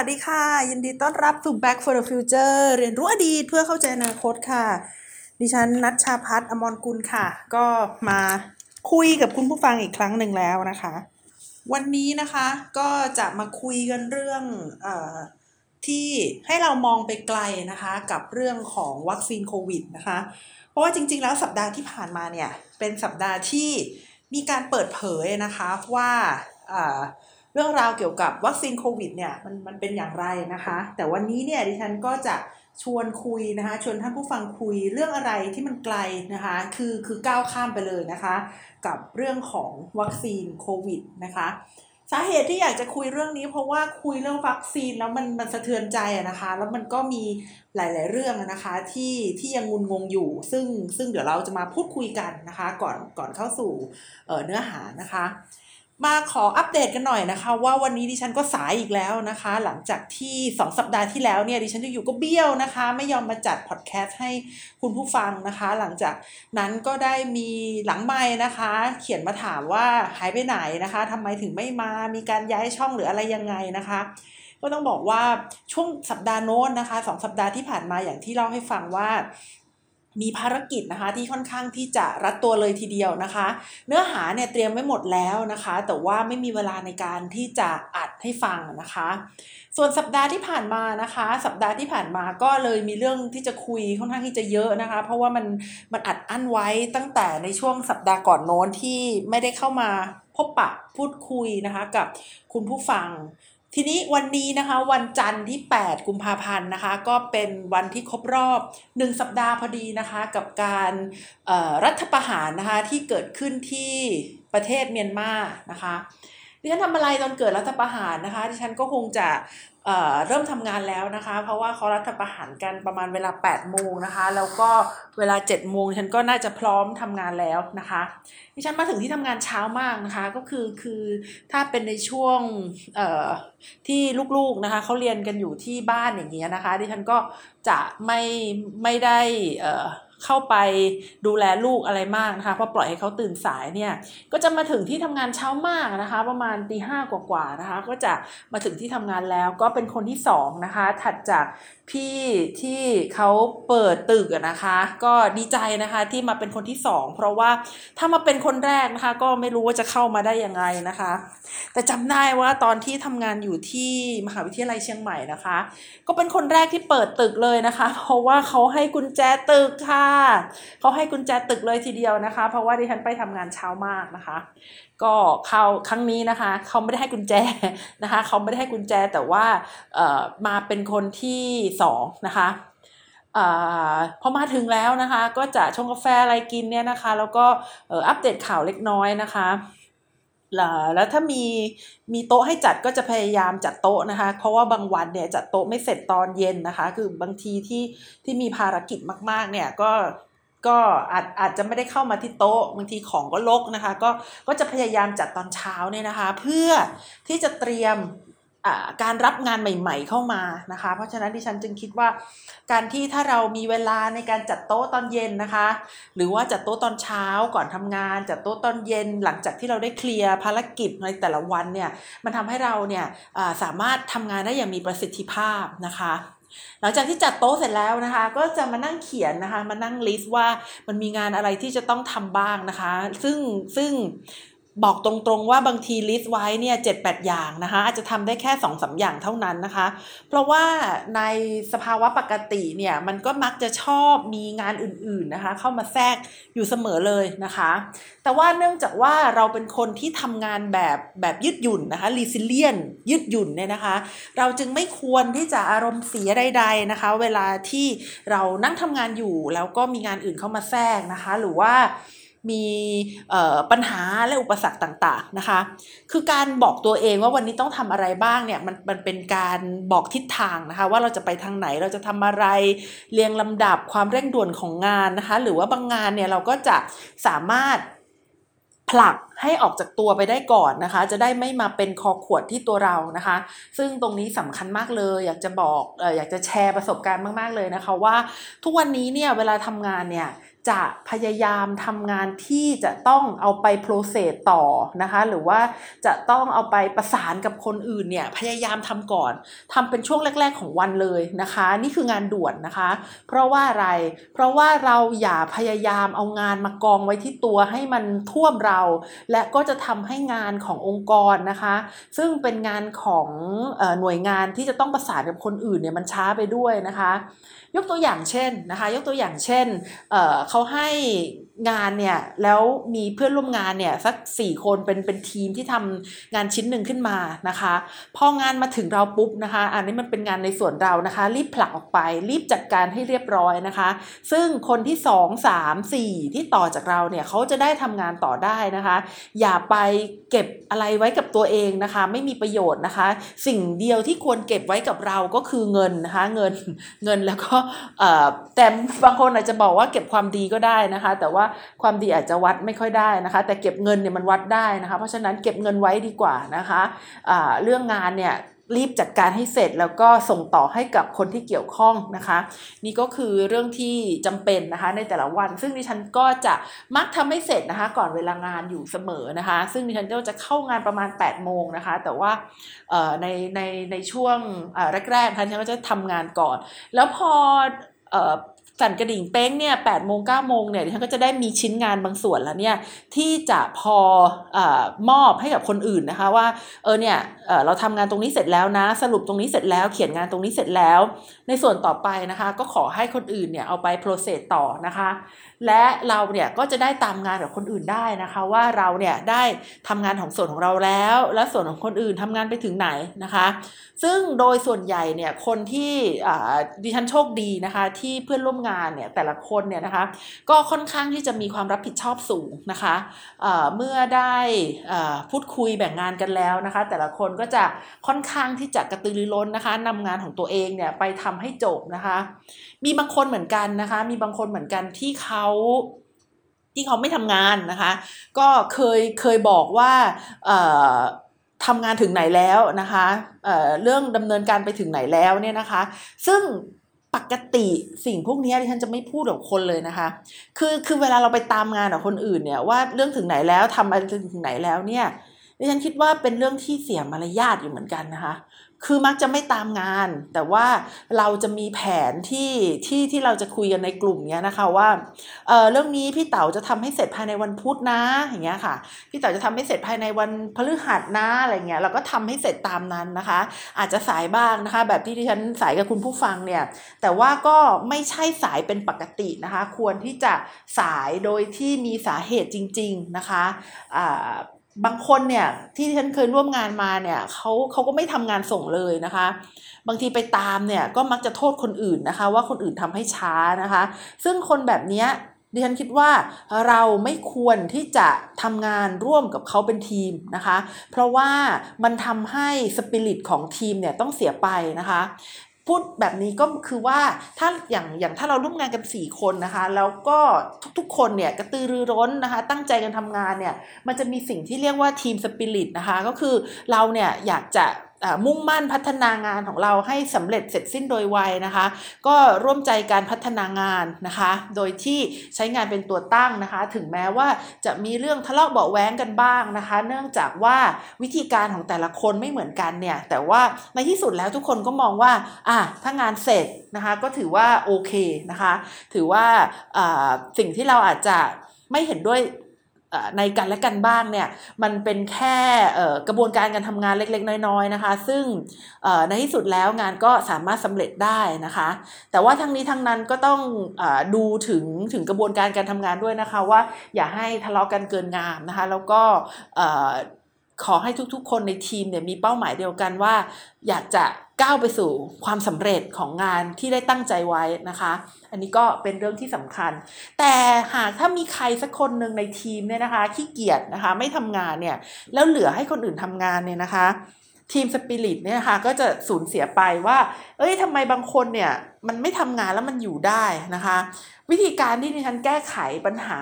สวัสดีค่ะ ยินดีต้อนรับสู่ Back for the Future เรียนรู้อดีตเพื่อเข้าใจอนาคตค่ะ ดิฉันนัชชาพัฒน์อมรกุลค่ะ ก็มาคุยกับคุณผู้ฟังอีกครั้งหนึ่งแล้วนะคะ วันนี้นะคะก็จะมาคุยกันเรื่องอที่ให้เรามองไปไกลนะคะ กับเรื่องของวัคซีนโควิดนะคะ เพราะว่าจริง ๆ แล้วสัปดาห์ที่ผ่านมาเนี่ย เป็นสัปดาห์ที่มีการเปิดเผยนะคะว่า เรื่องราวเกี่ยวกับวัคซีนโควิดเนี่ยมันมันเป็นอย่างไรนะคะ แต่วันนี้เนี่ยดิฉันก็จะชวนคุยนะคะ ชวนท่านผู้ฟังคุยเรื่องอะไรที่มันไกลนะคะ คือคือก้าวข้ามไปเลยนะคะ กับเรื่องของวัคซีนโควิดนะคะสาเหตุที่อยากจะคุยเรื่องนี้เพราะว่าคุยเรื่องวัคซีนแล้วมันมันสะเทือนใจอะนะคะ แล้วมันก็มีหลาย ๆ เรื่องนะคะที่ที่ยังงุนงงอยู่ ซึ่งซึ่งเดี๋ยวเราจะมาพูดคุยกันนะคะ ก่อนก่อนเข้าสู่เเนื้อหานะคะ มาขออัปเดตกันหน่อยนะคะ ว่าวันนี้ดิฉันก็สายอีกแล้วนะคะ หลังจากที่ 2 สัปดาห์ที่แล้วเนี่ยดิฉันจะอยู่ก็เบี้ยวนะคะ ไม่ยอมมาจัดพอดแคสต์ให้คุณผู้ฟังนะคะ หลังจากนั้นก็ได้มีหลังไม้นะคะ เขียนมาถามว่าหายไปไหนนะคะทำไมถึงไม่มามีการย้ายช่องหรืออะไรยังไงนะคะ ก็ต้องบอกว่าช่วงสัปดาห์โน้นนะคะสองสัปดาห์ที่ผ่านมาอย่างที่เล่าให้ฟังว่า มีภารกิจนะคะที่ค่อนข้างที่จะรัดตัวเลยทีเดียวนะคะ เนื้อหาเนี่ยเตรียมไว้หมดแล้วนะคะ แต่ว่าไม่มีเวลาในการที่จะอัดให้ฟังนะคะ ส่วนสัปดาห์ที่ผ่านมานะคะ สัปดาห์ที่ผ่านมาก็เลยมีเรื่องที่จะคุยค่อนข้างที่จะเยอะนะคะ เพราะว่ามันมันอัดอั้นไว้ตั้งแต่ในช่วงสัปดาห์ก่อนโน้นที่ไม่ได้เข้ามาพบปะพูดคุยนะคะกับคุณผู้ฟัง ทีนี้วันนี้นะคะวันจันทร์ที่ 8 กุมภาพันธ์นะคะก็เป็นวันที่ครบรอบ 1 สัปดาห์พอดีนะคะกับการรัฐประหารนะคะที่เกิดขึ้นที่ประเทศเมียนมานะคะดิฉันทำอะไรตอนเกิดรัฐประหารนะคะดิฉันก็คงจะ เริ่มทำงานแล้วนะคะ เพราะว่าเขารัฐประหารกันประมาณเวลา8โมงนะคะ แล้วก็เวลา7โมงฉันก็น่าจะพร้อมทำงานแล้วนะคะดิฉันมาถึงที่ทำงานเช้ามากนะคะ ก็คือคือถ้าเป็นในช่วงที่ลูกๆนะคะเขาเรียนกันอยู่ที่บ้านอย่างเงี้ยนะคะดิฉันก็จะไม่ไม่ได้ เข้าไปดูแลลูกอะไรมากนะคะพราะปล่อยให้เขาตื่นสายเนี่ยก็จะมาถึงที่ทำงานเช้ามากนะคะ ประมาณตีห้ากว่าๆนะคะ ก็จะมาถึงที่ทำงานแล้วก็เป็นคนที่สองนะคะถัดจากพี่ที่เขาเปิดตึกนะคะ ก็ดีใจนะคะที่มาเป็นคนที่สองเพราะว่าถ้ามาเป็นคนแรกนะคะ ก็ไม่รู้ว่าจะเข้ามาได้ยังไงนะคะ แต่จำได้ว่าตอนที่ทำงานอยู่ที่มหาวิทยาลัยเชียงใหม่นะคะ ก็เป็นคนแรกที่เปิดตึกเลยนะคะ เพราะว่าเขาให้กุญแจตึกค่ะเขาให้กุญแจตึกเลยทีเดียวนะคะ เพราะว่าดิฉันไปทำงานเช้ามากนะคะ ก็เขาครั้งนี้นะคะเขาไม่ได้ให้กุญแจนะคะเขาไม่ได้ให้กุญแจแต่ว่ามาเป็นคนที่สองนะคะอพอมาถึงแล้วนะคะ ก็จะชงกาแฟอะไรกินเนี่ยนะคะ แล้วก็อัปเดตข่าวเล็กน้อยนะคะ แล้วถ้ามีมีโต๊ะให้จัดก็จะพยายามจัดโต๊ะนะคะ เพราะว่าบางวันเนี่ยจัดโต๊ะไม่เสร็จตอนเย็นนะคะ คือบางทีที่ที่มีภารกิจมาก ๆ เนี่ยก็ก็อาจอาจจะไม่ได้เข้ามาที่โต๊ะบางทีของก็ลกนะคะ ก็ก็จะพยายามจัดตอนเช้าเนี่ยนะคะ เพื่อที่จะเตรียม การรับงานใหม่ ๆ เข้ามานะคะ เพราะฉะนั้นดิฉันจึงคิดว่าการที่ถ้าเรามีเวลาในการจัดโต๊ะตอนเย็นนะคะ หรือว่าจัดโต๊ะตอนเช้าก่อนทำงาน จัดโต๊ะตอนเย็น หลังจากที่เราได้เคลียร์ภารกิจในแต่ละวันเนี่ยมันทำให้เราเนี่ยสามารถทำงานได้อย่างมีประสิทธิภาพนะคะหลังจากที่จัดโต๊ะเสร็จแล้วนะคะ ก็จะมานั่งเขียนนะคะ มานั่ง list ว่ามันมีงานอะไรที่จะต้องทำบ้างนะคะ ซึ่งซึ่ง บอกตรงๆว่าบางที list ไว้เนี่ยเจ็ดแปดอย่างนะคะอาจจะทำได้แค่สองสาอย่างเท่านั้นนะคะ เพราะว่าในสภาวะปกติเนี่ยมันก็มักจะชอบมีงานอื่นๆนะคะเข้ามาแทรกอยู่เสมอเลยนะคะ แต่ว่าเนื่องจากว่าเราเป็นคนที่ทำงานแบบแบบยืดหยุ่นนะคะรีซิเลียนยืดหยุ่นเนี่ยนะคะ เราจึงไม่ควรที่จะอารมณ์เสียใด ๆนะคะ เวลาที่เรานั่งทำงานอยู่แล้วก็มีงานอื่นเข้ามาแทรกนะคะ หรือว่า มีปัญหาและอุปสรรคต่างๆนะคะ คือการบอกตัวเองว่าวันนี้ต้องทำอะไรบ้างเนี่ยมันมันเป็นการบอกทิศทางนะคะ ว่าเราจะไปทางไหนเราจะทำอะไรเรียงลำดับความเร่งด่วนของงานนะคะ หรือว่าบางงานเนี่ยเราก็จะสามารถผลัก ให้ออกจากตัวไปได้ก่อนนะคะ จะได้ไม่มาเป็นคอขวดที่ตัวเรานะคะ ซึ่งตรงนี้สำคัญมากเลย อยากจะบอกอยากจะแชร์ประสบการณ์มาก ๆ เลยนะคะว่า ทุกวันนี้เนี่ยเวลาทำงานเนี่ยจะพยายามทำงานที่จะต้องเอาไปโปรเซสต่อนะคะ หรือว่าจะต้องเอาไปประสานกับคนอื่นเนี่ยพยายามทำก่อนทำเป็นช่วงแรก ๆ ของวันเลยนะคะ นี่คืองานด่วนนะคะ เพราะว่าอะไร เพราะว่าเราอย่าพยายามเอางานมากองไว้ที่ตัวให้มันท่วมเราและก็จะทำให้งานขององค์กรนะคะ ซึ่งเป็นงานของหน่วยงานที่จะต้องประสานกับคนอื่นเนี่ยมันช้าไปด้วยนะคะ ยกตัวอย่างเช่นนะคะ ยกตัวอย่างเช่นเเขาให้งานเนี่ยแล้วมีเพื่อนร่วมงานเนี่ยสักสี่คนเป็นเป็นทีมที่ทำงานชิ้นหนึ่งขึ้นมานะคะ พองานมาถึงเราปุ๊บนะคะ อันนี้มันเป็นงานในส่วนเรานะคะ รีบผลักออกไป รีบจัดการให้เรียบร้อยนะคะ ซึ่งคนที่สองสามสี่ที่ต่อจากเราเนี่ยเขาจะได้ทำงานต่อได้นะคะ อย่าไปเก็บอะไรไว้กับตัวเองนะคะ ไม่มีประโยชน์นะคะ สิ่งเดียวที่ควรเก็บไว้กับเราก็คือเงินนะคะ เงินเงินแล้วก็แต่บางคนอาจจะบอกว่าเก็บความดีก็ได้นะคะ แต่ว่าความดีอาจจะวัดไม่ค่อยได้นะคะ แต่เก็บเงินเนี่ยมันวัดได้นะคะ เพราะฉะนั้นเก็บเงินไว้ดีกว่านะคะะเรื่องงานเนี่ย รีบจัดการให้เสร็จแล้วก็ส่งต่อให้กับคนที่เกี่ยวข้องนะคะ นี่ก็คือเรื่องที่จำเป็นนะคะในแต่ละวัน ซึ่งดิฉันก็จะมักทำให้เสร็จนะคะ ก่อนเวลางานอยู่เสมอนะคะ ซึ่งดิฉันก็จะเข้างานประมาณ8ปดโมงนะคะ แต่ว่าในในในช่วงแรกๆท่านฉันก็จะทำงานก่อน แล้วพอ สั่นกระดิ่งเป้งเนี่ยแปดโมงเก้าโมงเนี่ยดิฉันก็จะได้มีชิ้นงานบางส่วนแล้วเนี่ยที่จะพออมอบให้กับคนอื่นนะคะว่าเออเนี่ยเเราทำงานตรงนี้เสร็จแล้วนะ สรุปตรงนี้เสร็จแล้ว เขียนงานตรงนี้เสร็จแล้ว ในส่วนต่อไปนะคะก็ขอให้คนอื่นเนี่ยเอาไปโปรเซสต่อนะคะ และเราเนี่ยก็จะได้ตามงานกับคนอื่นได้นะคะว่าเราเนี่ยได้ทำงานของส่วนของเราแล้ว และส่วนของคนอื่นทำงานไปถึงไหนนะคะ ซึ่งโดยส่วนใหญ่เนี่ยคนที่ดิฉันโชคดีนะคะที่เพื่อนร่วมงานเนี่ยแต่ละคนเนี่ยนะคะก็ค่อนข้างที่จะมีความรับผิดชอบสูงนะคะเมื่อได้พูดคุยแบ่งงานกันแล้วนะคะ แต่ละคนก็จะค่อนข้างที่จะกระตือรือร้นนะคะนำงานของตัวเองเนี่ยไปทำให้จบนะคะ มีบางคนเหมือนกันนะคะ มีบางคนเหมือนกันที่เขาที่เขาไม่ทำงานนะคะ ก็เคยเคยบอกว่าทำงานถึงไหนแล้วนะคะเเรื่องดำเนินการไปถึงไหนแล้วเนี่ยนะคะ ซึ่ง ปกติสิ่งพวกนี้ที่ฉันจะไม่พูดกับคนเลยนะคะ คือคือเวลาเราไปตามงานกับคนอื่นเนี่ยว่าเรื่องถึงไหนแล้วทำอะไรถึงไหนแล้วเนี่ยดิฉันคิดว่าเป็นเรื่องที่เสียมารยาทอยู่เหมือนกันนะคะ คือมักจะไม่ตามงาน แต่ว่าเราจะมีแผนที่ที่ที่เราจะคุยกันในกลุ่มเนี้ยนะคะว่าเออเรื่องนี้พี่เต๋าจะทำให้เสร็จภายในวันพุธนะอย่างเงี้ยค่ะ พี่เต๋าจะทำให้เสร็จภายในวันพฤหัสนะอะไรเงี้ยเราก็ทำให้เสร็จตามนั้นนะคะ อาจจะสายบ้างนะคะ แบบที่ที่ฉันสายกับคุณผู้ฟังเนี่ยแต่ว่าก็ไม่ใช่สายเป็นปกตินะคะ ควรที่จะสายโดยที่มีสาเหตุจริง ๆนะคะอ่า บางคนเนี่ยที่ฉันเคยร่วมงานมาเนี่ยเขาเขาก็ไม่ทำงานส่งเลยนะคะ บางทีไปตามเนี่ยก็มักจะโทษคนอื่นนะคะ ว่าคนอื่นทำให้ช้านะคะ ซึ่งคนแบบนี้ดิฉันคิดว่าเราไม่ควรที่จะทำงานร่วมกับเขาเป็นทีมนะคะ เพราะว่ามันทำให้สปิริตของทีมเนี่ยต้องเสียไปนะคะ พูดแบบนี้ก็คือว่าถ้าอย่างอย่างถ้าเราร่วมงานกัน 4 คนนะคะ แล้วก็ทุกๆ คนเนี่ยกระตือรือร้นนะคะ ตั้งใจกันทำงานเนี่ยมันจะมีสิ่งที่เรียกว่าทีมสปิริตนะคะ ก็คือเราเนี่ยอยากจะ มุ่งมั่นพัฒนางานของเราให้สำเร็จเสร็จสิ้นโดยไวนะคะ ก็ร่วมใจการพัฒนางานนะคะ โดยที่ใช้งานเป็นตัวตั้งนะคะ ถึงแม้ว่าจะมีเรื่องทะเลาะเบาแว้งกันบ้างนะคะ เนื่องจากว่าวิธีการของแต่ละคนไม่เหมือนกันเนี่ยแต่ว่าในที่สุดแล้วทุกคนก็มองว่าอะถ้างานเสร็จนะคะก็ถือว่าโอเคนะคะ ถือว่าสิ่งที่เราอาจจะไม่เห็นด้วย ในกันและกันบ้างเนี่ยมันเป็นแค่กระบวนการการทำงานเล็กๆ น้อยๆนะคะ ซึ่งในที่สุดแล้วงานก็สามารถสำเร็จได้นะคะ แต่ว่าทั้งนี้ทั้งนั้นก็ต้องอดูถึงถึงกระบวนการการทำงานด้วยนะคะ ว่าอย่าให้ทะเลาะกันเกินงามนะคะ แล้วก็ขอให้ทุกๆ คนในทีมเนี่ยมีเป้าหมายเดียวกันว่าอยากจะ ก้าวไปสู่ความสำเร็จของงานที่ได้ตั้งใจไว้นะคะ อันนี้ก็เป็นเรื่องที่สำคัญ แต่หากถ้ามีใครสักคนหนึ่งในทีมเนี่ยนะคะขี้เกียจนะคะไม่ทำงานเนี่ยแล้วเหลือให้คนอื่นทำงานเนี่ยนะคะทีมสปิริตเนี่ยนะคะก็จะสูญเสียไปว่า เอ้ยทำไมบางคนเนี่ยมันไม่ทำงานแล้วมันอยู่ได้นะคะ วิธีการที่ดิฉันแก้ไขปัญหา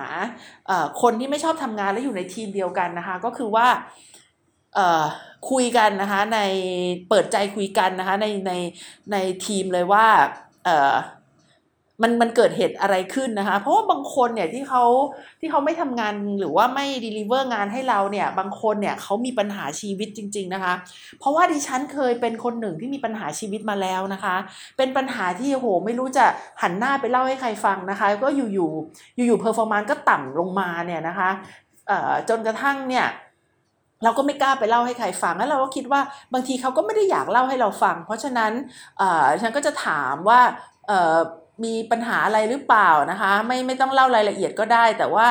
คนที่ไม่ชอบทำงานแล้วอยู่ในทีมเดียวกันนะคะ ก็คือว่า คุยกันนะคะในเปิดใจคุยกันนะคะในในในทีมเลยว่ามันมันเกิดเหตุอะไรขึ้นนะคะ เพราะว่าบางคนเนี่ยที่เขาที่เขาไม่ทำงานหรือว่าไม่ deliver งานให้เราเนี่ย บางคนเนี่ยเขามีปัญหาชีวิตจริง ๆนะคะ เพราะว่าดิฉันเคยเป็นคนหนึ่งที่มีปัญหาชีวิตมาแล้วนะคะ เป็นปัญหาที่โหไม่รู้จะหันหน้าไปเล่าให้ใครฟังนะคะ ก็อยู่ๆอยู่ๆเพอร์ฟอร์มานซ์ก็ต่ำลงมาเนี่ยนะคะจนกระทั่งเนี่ย เราก็ไม่กล้าไปเล่าให้ใครฟังแล้วเราก็คิดว่าบางทีเขาก็ไม่ได้อยากเล่าให้เราฟัง เพราะฉะนั้นฉันก็จะถามว่ามีปัญหาอะไรหรือเปล่านะคะไม่ไม่ต้องเล่ารายละเอียดก็ได้ แต่ว่า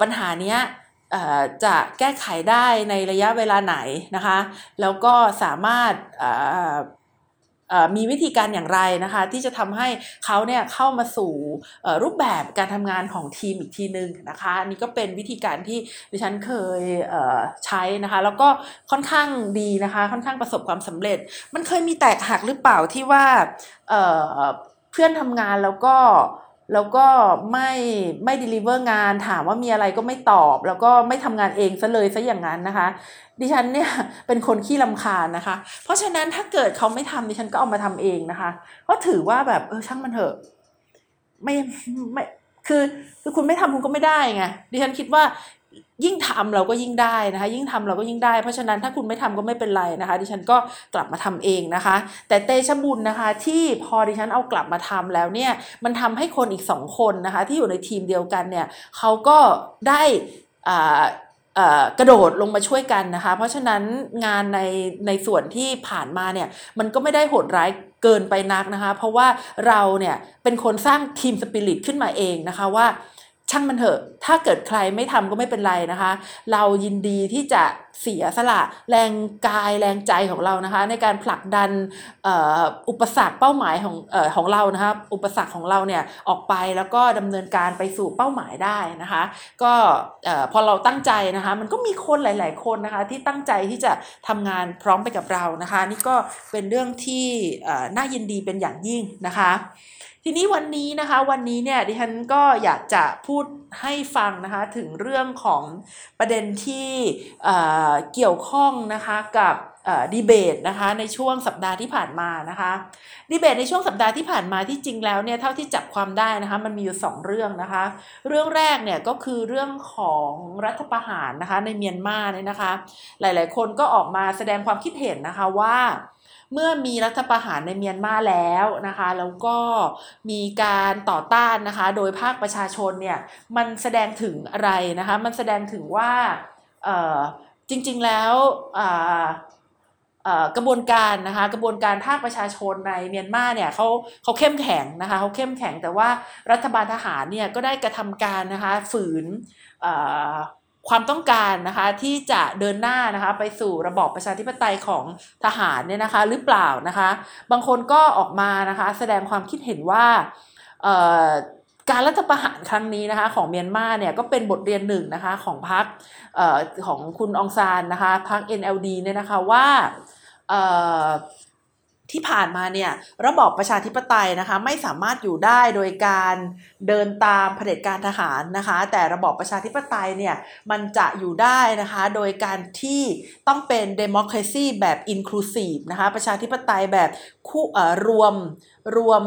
ปัญหาเนี้ยจะแก้ไขได้ในระยะเวลาไหนนะคะ แล้วก็สามารถ มีวิธีการอย่างไรนะคะที่จะทำให้เขาเนี่ยเข้ามาสู่รูปแบบการทำงานของทีมอีกทีนึงนะคะอันนี้ก็เป็นวิธีการที่ดิฉันเคยใช้นะคะแล้วก็ค่อนข้างดีนะคะค่อนข้างประสบความสำเร็จ มันเคยมีแตกหักหรือเปล่าที่ว่าเพื่อนทำงานแล้วก็ แล้วก็ไม่ไม่ดลิเวอร์งานถามว่ามีอะไรก็ไม่ตอบ แล้วก็ไม่ทำงานเองซะเลยซะอย่างนั้นนะคะ ดิฉันเนี่ยเป็นคนขี้ลำคาญนะคะ เพราะฉะนั้นถ้าเกิดเขาไม่ทำดิฉันก็เอามาทำเองนะคะ ก็ถือว่าแบบเออช่างมันเถอะ ไม่ไม่คือคือคุณไม่ทำคุณก็ไม่ได้ไงดิฉันคิดว่า ยิ่งทำเราก็ยิ่งได้นะคะ ยิ่งทำเราก็ยิ่งได้ เพราะฉะนั้นถ้าคุณไม่ทำก็ไม่เป็นไรนะคะ ดิฉันก็กลับมาทำเองนะคะ แต่เตชบุญนะคะ ที่พอดิฉันเอากลับมาทำแล้วเนี่ยมันทำให้คนอีกสองคนนะคะ ที่อยู่ในทีมเดียวกันเนี่ยเขาก็ได้อ่ากระโดดลงมาช่วยกันนะคะ เพราะฉะนั้นงานในในส่วนที่ผ่านมาเนี่ยมันก็ไม่ได้โหดร้ายเกินไปนักนะคะ เพราะว่าเราเนี่ยเป็นคนสร้างทีมสปิริตขึ้นมาเองนะคะว่า ช่างมันเถอะ ถ้าเกิดใครไม่ทำก็ไม่เป็นไรนะคะ เรายินดีที่จะเสียสละแรงกายแรงใจของเรานะคะ ในการผลักดันอุปสรรคเป้าหมายของอของเรานะคะอุปสรรคของเราเนี่ยออกไปแล้วก็ดำเนินการไปสู่เป้าหมายได้นะคะ ก็พอเราตั้งใจนะคะ มันก็มีคนหลาย ๆ คนนะคะ ที่ตั้งใจที่จะทำงานพร้อมไปกับเรานะคะ นี่ก็เป็นเรื่องที่น่ายินดีเป็นอย่างยิ่งนะคะ ทีนี้วันนี้นะคะวันนี้เนี่ยดิฉันก็อยากจะพูดให้ฟังนะคะถึงเรื่องของประเด็นที่เกี่ยวข้องนะคะกับดีเบตนะคะในช่วงสัปดาห์ที่ผ่านมานะคะดีเบตในช่วงสัปดาห์ที่ผ่านมาที่จริงแล้วเนี่ยเท่าที่จับความได้นะคะมันมีอยู่ 2 เรื่องนะคะ เรื่องแรกเนี่ยก็คือเรื่องของรัฐประหารนะคะในเมียนมาเนี่ยนะคะ หลายๆ คนก็ออกมาแสดงความคิดเห็นนะคะว่า เมื่อมีรัฐประหารในเมียนมาแล้วนะคะ แล้วก็มีการต่อต้านนะคะ โดยภาคประชาชนเนี่ยมันแสดงถึงอะไรนะคะ มันแสดงถึงว่าจริงๆแล้วกระบวนการนะคะกระบวนการภาคประชาชนในเมียนมาเนี่ยเขาเขาเข้มแข็งนะคะเขาเข้มแข็งแต่ว่ารัฐบาลทหารเนี่ยก็ได้กระทำการนะคะฝืน ความต้องการนะคะที่จะเดินหน้านะคะไปสู่ระบอบประชาธิปไตยของทหารเนี่ยนะคะหรือเปล่านะคะ บางคนก็ออกมานะคะแสดงความคิดเห็นว่าการรัฐประหารครั้งนี้นะคะของเมียนมาเนี่ยก็เป็นบทเรียนหนึ่งนะคะของพรรคของคุณองซานนะคะพรรค NLD เนี่ยนะคะว่า ที่ผ่านมาเนี่ยระบอบประชาธิปไตยนะคะไม่สามารถอยู่ได้โดยการเดินตามเผด็จการทหารนะคะ แต่ระบอบประชาธิปไตยเนี่ยมันจะอยู่ได้นะคะโดยการที่ต้องเป็น democracy แบบ inclusive นะคะประชาธิปไตยแบบคู่รวม รวม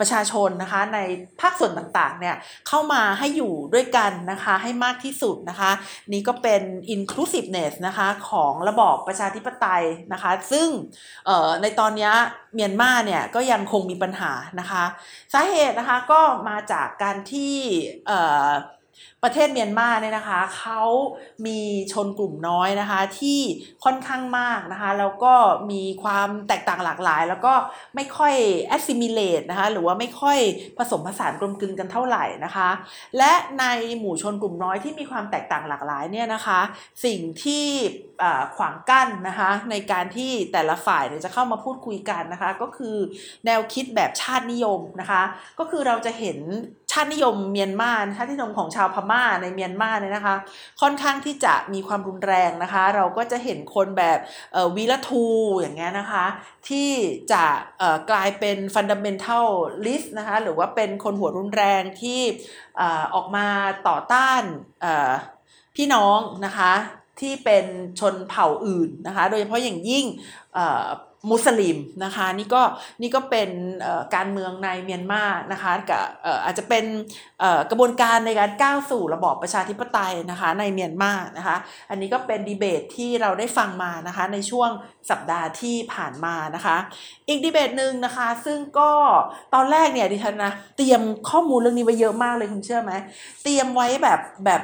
ประชาชนนะคะในภาคส่วนต่างๆเนี่ยเข้ามาให้อยู่ด้วยกันนะคะให้มากที่สุดนะคะ นี่ก็เป็น inclusiveness นะคะของระบอบประชาธิปไตยนะคะ ซึ่งในตอนนี้เมียนมาเนี่ยก็ยังคงมีปัญหานะคะ สาเหตุนะคะก็มาจากการที่ ประเทศเมียนมาเนี่ยนะคะเขามีชนกลุ่มน้อยนะคะที่ค่อนข้างมากนะคะแล้วก็มีความแตกต่างหลากหลาย แล้วก็ไม่ค่อย assimilate นะคะหรือว่าไม่ค่อยผสมผสานกลมกลืนกันเท่าไหร่นะคะ และในหมู่ชนกลุ่มน้อยที่มีความแตกต่างหลากหลายเนี่ยนะคะสิ่งที่ขวางกั้นนะคะในการที่แต่ละฝ่ายจะเข้ามาพูดคุยกันนะคะก็คือแนวคิดแบบชาตินิยมนะคะก็คือเราจะเห็นาตินิยมเมียนมาชาตินิยมของชาวพม่าในเมียนมาเนี่ยนะคะ ค่อนข้างที่จะมีความรุนแรงนะคะ เราก็จะเห็นคนแบบวีรทูอย่างเงี้ยนะคะ ที่จะกลายเป็น fundamental list นะคะหรือว่าเป็นคนหัวรุนแรงที่ออกมาต่อต้านพี่น้องนะคะที่เป็นชนเผ่าอื่นนะคะ โดยเฉพาะอย่างยิ่ง มุสลิมนะคะนี่ก็นี่ก็เป็นการเมืองในเมียนมานะคะกับอาจจะเป็นกระบวนการในการก้าวสู่ระบอบประชาธิปไตยนะคะในเมียนมานะคะอันนี้ก็เป็นดีเบตที่เราได้ฟังมานะคะในช่วงสัปดาห์ที่ผ่านมานะคะอีกดีเบตหนึ่งนะคะซึ่งก็ตอนแรกเนี่ยดิฉันนะเตรียมข้อมูลเรื่องนี้ไว้เยอะมากเลยคุณเชื่อไหมเตรียมไว้แบบแบบ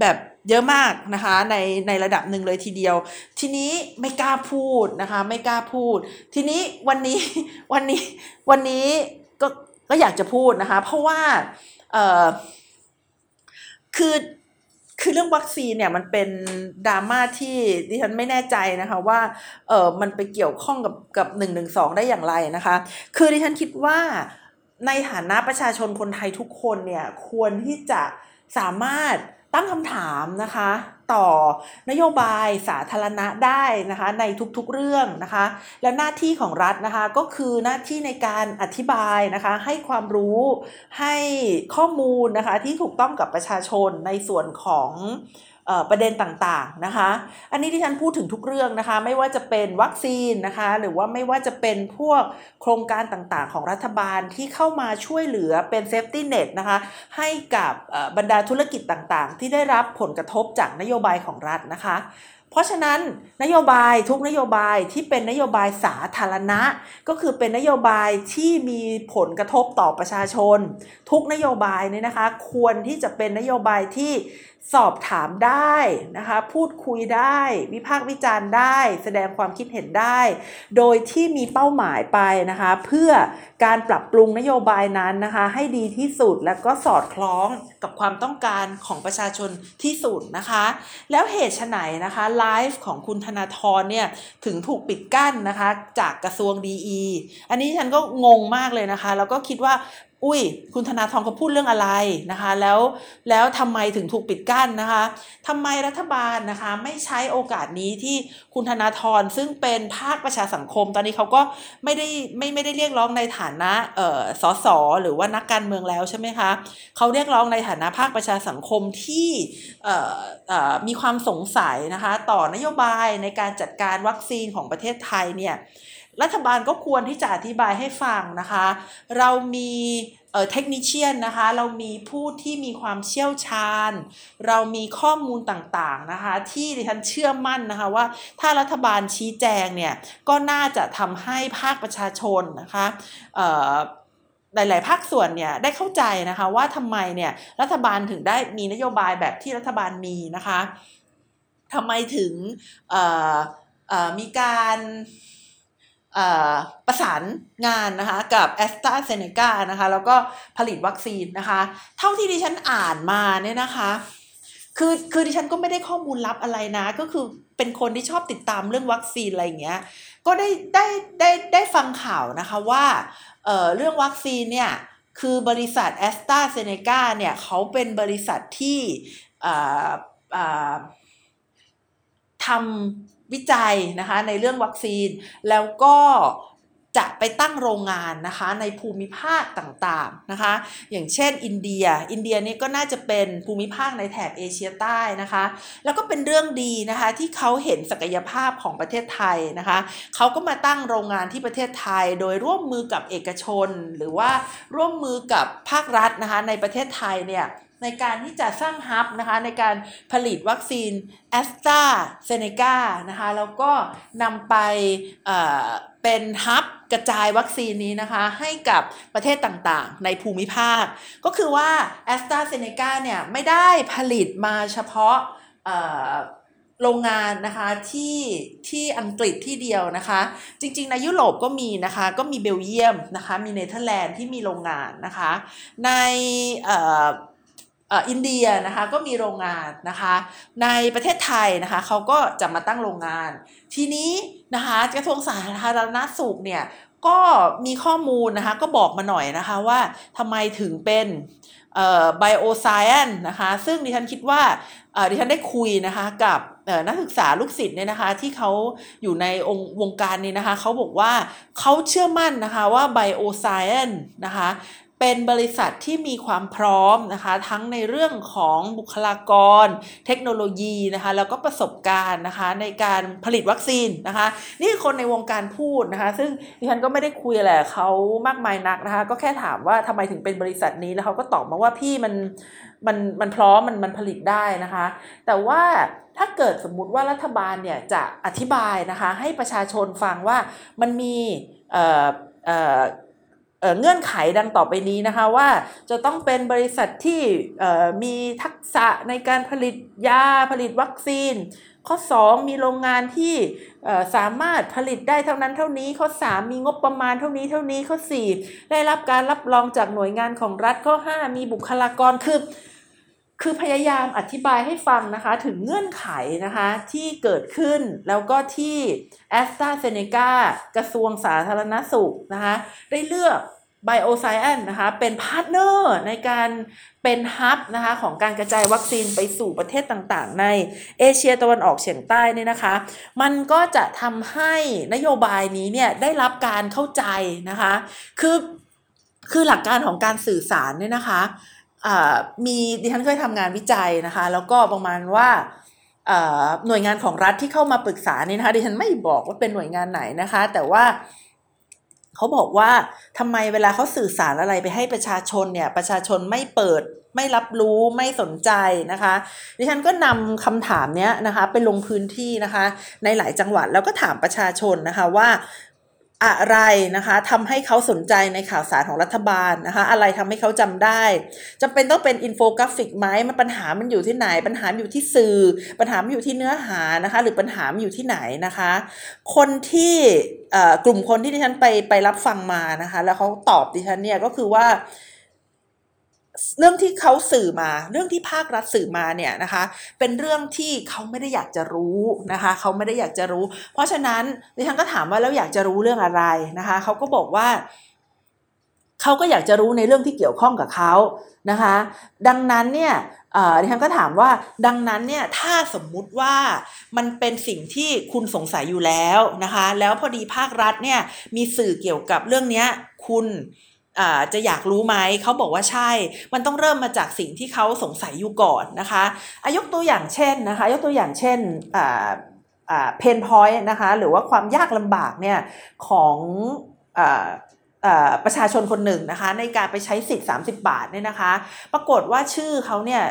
แบบ เยอะมากนะคะในในระดับหนึ่งเลยทีเดียว ทีนี้ไม่กล้าพูดนะคะไม่กล้าพูด ทีนี้วันนี้วันนี้วันนี้ก็ก็อยากจะพูดนะคะ เพราะว่าเออคือคือเรื่องวัคซีนเนี่ยมันเป็นดราม่าที่ดิฉันไม่แน่ใจนะคะว่าเออมันไปเกี่ยวข้องกับกับหนึ่งหนึ่งสองได้อย่างไรนะคะ คือดิฉันคิดว่าในฐานะประชาชนคนไทยทุกคนเนี่ยควรที่จะสามารถ ตั้งคำถามนะคะ ต่อนโยบายสาธารณะได้นะคะ ในทุกๆเรื่องนะคะ และหน้าที่ของรัฐนะคะก็คือหน้าที่ในการอธิบายนะคะ ให้ความรู้ให้ข้อมูลนะคะที่ถูกต้องกับประชาชนในส่วนของ ประเด็นต่างๆนะคะ อันนี้ที่ฉันพูดถึงทุกเรื่องนะคะ ไม่ว่าจะเป็นวัคซีนนะคะ หรือว่าไม่ว่าจะเป็นพวกโครงการต่างๆ ของรัฐบาลที่เข้ามาช่วยเหลือเป็น safety net นะคะ ให้กับบรรดาธุรกิจต่างๆ ที่ได้รับผลกระทบจากนโยบายของรัฐนะคะเพราะฉะนั้นนโยบายทุกนโยบายที่เป็นนโยบายสาธารณะ ก็คือเป็นนโยบายที่มีผลกระทบต่อประชาชน ทุกนโยบายเนี่ยนะคะ ควรที่จะเป็นนโยบายที่ สอบถามได้นะคะ พูดคุยได้ วิพากษ์วิจารณ์ได้ แสดงความคิดเห็นได้ โดยที่มีเป้าหมายไปนะคะ เพื่อการปรับปรุงนโยบายนั้นนะคะ ให้ดีที่สุดและก็สอดคล้องกับความต้องการของประชาชนที่สุดนะคะ แล้วเหตุไหนนะคะไลฟ์ของคุณธนาธรเนี่ยถึงถูกปิดกั้นนะคะ จากกระทรวงดีอันนี้ฉันก็งงมากเลยนะคะ แล้วก็คิดว่า อุ้ย คุณธนาธรเขาพูดเรื่องอะไรนะคะ แล้วแล้วทำไมถึงถูกปิดกั้นนะคะทำไมรัฐบาลนะคะไม่ใช้โอกาสนี้ที่คุณธนาธรซึ่งเป็นภาคประชาสังคม ตอนนี้เขาก็ไม่ได้ไม่ไม่ได้เรียกร้องในฐานะเอ่อสสหรือว่านักการเมืองแล้วใช่ไหมคะเขาเรียกร้องในฐานะภาคประชาสังคมที่เอ่อเอ่อมีความสงสัยนะคะ ต่อนโยบายในการจัดการวัคซีนของประเทศไทยเนี่ย รัฐบาลก็ควรที่จะอธิบายให้ฟังนะคะ เรามีเอ่อเทคนิชเชียนนะคะ เรามีผู้ที่มีความเชี่ยวชาญ เรามีข้อมูลต่างๆนะคะ ที่ดิฉันเชื่อมั่นนะคะว่า ถ้ารัฐบาลชี้แจงเนี่ย ก็น่าจะทำให้ภาคประชาชนนะคะเอ่อหลาย ๆ ภาคส่วนเนี่ยได้เข้าใจนะคะว่าทำไมเนี่ยรัฐบาลถึงได้มีนโยบายแบบที่รัฐบาลมีนะคะทำไมถึงมีการ ประสานงานนะคะกับแอสตราเซเนกานะคะแล้วก็ผลิตวัคซีนนะคะ เท่าที่ดิฉันอ่านมาเนี่ยนะคะคือคือดิฉันก็ไม่ได้ข้อมูลลับอะไรนะ ก็คือเป็นคนที่ชอบติดตามเรื่องวัคซีนอะไรอย่างเงี้ยก็ได้ได้ได้ได้ฟังข่าวนะคะว่าเอ่อเรื่องวัคซีนเนี่ยคือบริษัทแอสตราเซเนกาเนี่ยเขาเป็นบริษัทที่ทำ วิจัยนะคะในเรื่องวัคซีน แล้วก็จะไปตั้งโรงงานนะคะในภูมิภาคต่างๆนะคะ อย่างเช่นอินเดีย อินเดียนี่ก็น่าจะเป็นภูมิภาคในแถบเอเชียใต้นะคะ แล้วก็เป็นเรื่องดีนะคะที่เขาเห็นศักยภาพของประเทศไทยนะคะ เขาก็มาตั้งโรงงานที่ประเทศไทย โดยร่วมมือกับเอกชน หรือว่าร่วมมือกับภาครัฐนะคะในประเทศไทยเนี่ย ในการที่จะสร้าง hub นะคะในการผลิตวัคซีนแอสตราเซเนกานะคะแล้วก็นำไปเป็น hub กระจายวัคซีนนี้นะคะให้กับประเทศต่างๆ ในภูมิภาค ก็คือว่าแอสตราเซเนกาเนี่ยไม่ได้ผลิตมาเฉพาะโรงงานนะคะที่ที่อังกฤษที่เดียวนะคะ จริงๆในยุโรปก็มีนะคะก็มีเบลเยียมนะคะมีเนเธอร์แลนด์ที่มีโรงงานนะคะใน อินเดียนะคะก็มีโรงงานนะคะ ในประเทศไทยนะคะเขาก็จะมาตั้งโรงงาน ทีนี้นะคะกระทรวงสาธารณสุขเนี่ยก็มีข้อมูลนะคะก็บอกมาหน่อยนะคะว่าทำไมถึงเป็นเอ่อไบโอไซเอนนะคะ ซึ่งดิฉันคิดว่าดิฉันได้คุยนะคะกับนักศึกษาลูกศิษย์เนี่ยนะคะที่เขาอยู่ในองค์วงการนี้นะคะเขาบอกว่าเขาเชื่อมั่นนะคะว่าไบโอไซเอนนะคะ เป็นบริษัทที่มีความพร้อมนะคะทั้งในเรื่องของบุคลากร เทคโนโลยีนะคะแล้วก็ประสบการณ์นะคะในการผลิตวัคซีนนะคะนี่คนในวงการพูดนะคะซึ่งดิฉันก็ไม่ได้คุยอะไรเขามากมายนักนะคะก็แค่ถามว่าทำไมถึงเป็นบริษัทนี้แล้วเขาก็ตอบมาว่าพี่มันมันมันพร้อมมันมันผลิตได้นะคะ แต่ว่าถ้าเกิดสมมุติว่ารัฐบาลเนี่ยจะอธิบายนะคะให้ประชาชนฟังว่ามันมีเอ่อเอ่อ เงื่อนไขดังต่อไปนี้นะคะว่าจะต้องเป็นบริษัทที่มีทักษะในการผลิตยาผลิตวัคซีน ข้อ 2 มีโรงงานที่สามารถผลิตได้เท่านั้นเท่านี้ ข้อ 3 มีงบประมาณเท่านี้เท่านี้ข้อ 4 ได้รับการรับรองจากหน่วยงานของรัฐข้อ 5 มีบุคลากรคือ คือพยายามอธิบายให้ฟังนะคะถึงเงื่อนไขนะคะที่เกิดขึ้นแล้วก็ที่แอสตราเซเนกากระทรวงสาธารณสุขนะคะได้เลือก BioScience นะคะเป็น partner ในการเป็น hub นะคะของการกระจายวัคซีนไปสู่ประเทศต่างๆ ในเอเชียตะวันออกเฉียงใต้นี่นะคะ มันก็จะทำให้นโยบายนี้เนี่ยได้รับการเข้าใจนะคะ คือคือหลักการของการสื่อสารเนี่ยนะคะ มีดิฉันเคยทำงานวิจัยนะคะ แล้วก็ประมาณว่าหน่วยงานของรัฐที่เข้ามาปรึกษานี่นะคะดิฉันไม่บอกว่าเป็นหน่วยงานไหนนะคะ แต่ว่าเขาบอกว่าทำไมเวลาเขาสื่อสารอะไรไปให้ประชาชนเนี่ยประชาชนไม่เปิดไม่รับรู้ไม่สนใจนะคะดิฉันก็นำคำถามเนี้ยนะคะไปลงพื้นที่นะคะ ในหลายจังหวัดแล้วก็ถามประชาชนนะคะว่า อะไรนะคะทำให้เขาสนใจในข่าวสารของรัฐบาลนะคะ อะไรทำให้เขาจำได้จำเป็นต้องเป็นอินโฟกราฟิกไหมมันปัญหามันอยู่ที่ไหน ปัญหาอยู่ที่สื่อ ปัญหามันอยู่ที่เนื้อหานะคะ หรือปัญหามันอยู่ที่ไหนนะคะ คนที่กลุ่มคนที่ดิฉันไปไปรับฟังมานะคะ แล้วเขาตอบดิฉันเนี่ยก็คือว่า เรื่องที่เขาสื่อมา เรื่องที่ภาครัฐสื่อมาเนี่ยนะคะ เป็นเรื่องที่เขาไม่ได้อยากจะรู้นะคะเขาไม่ได้อยากจะรู้ เพราะฉะนั้นดิฉันก็ถามว่าแล้วอยากจะรู้เรื่องอะไรนะคะเขาก็บอกว่าเขาก็อยากจะรู้ในเรื่องที่เกี่ยวข้องกับเขานะคะ ดังนั้นเนี่ยดิฉันก็ถามว่าดังนั้นเนี่ยถ้าสมมุติว่ามันเป็นสิ่งที่คุณสงสัยอยู่แล้วนะคะ แล้วพอดีภาครัฐเนี่ยมีสื่อเกี่ยวกับเรื่องนี้คุณ จะอยากรู้ไหมเขาบอกว่าใช่ มันต้องเริ่มมาจากสิ่งที่เขาสงสัยอยู่ก่อนนะคะอายกตัวอย่างเช่นนะคะ ยกตัวอย่างเช่นเพนพอยต์นะคะ หรือว่าความยากลำบากเนี่ยของประชาชนคนหนึ่งนะคะ ในการไปใช้สิทธิ์ 30 บาทเนี่ยนะคะ ปรากฏว่าชื่อเขาเนี่ย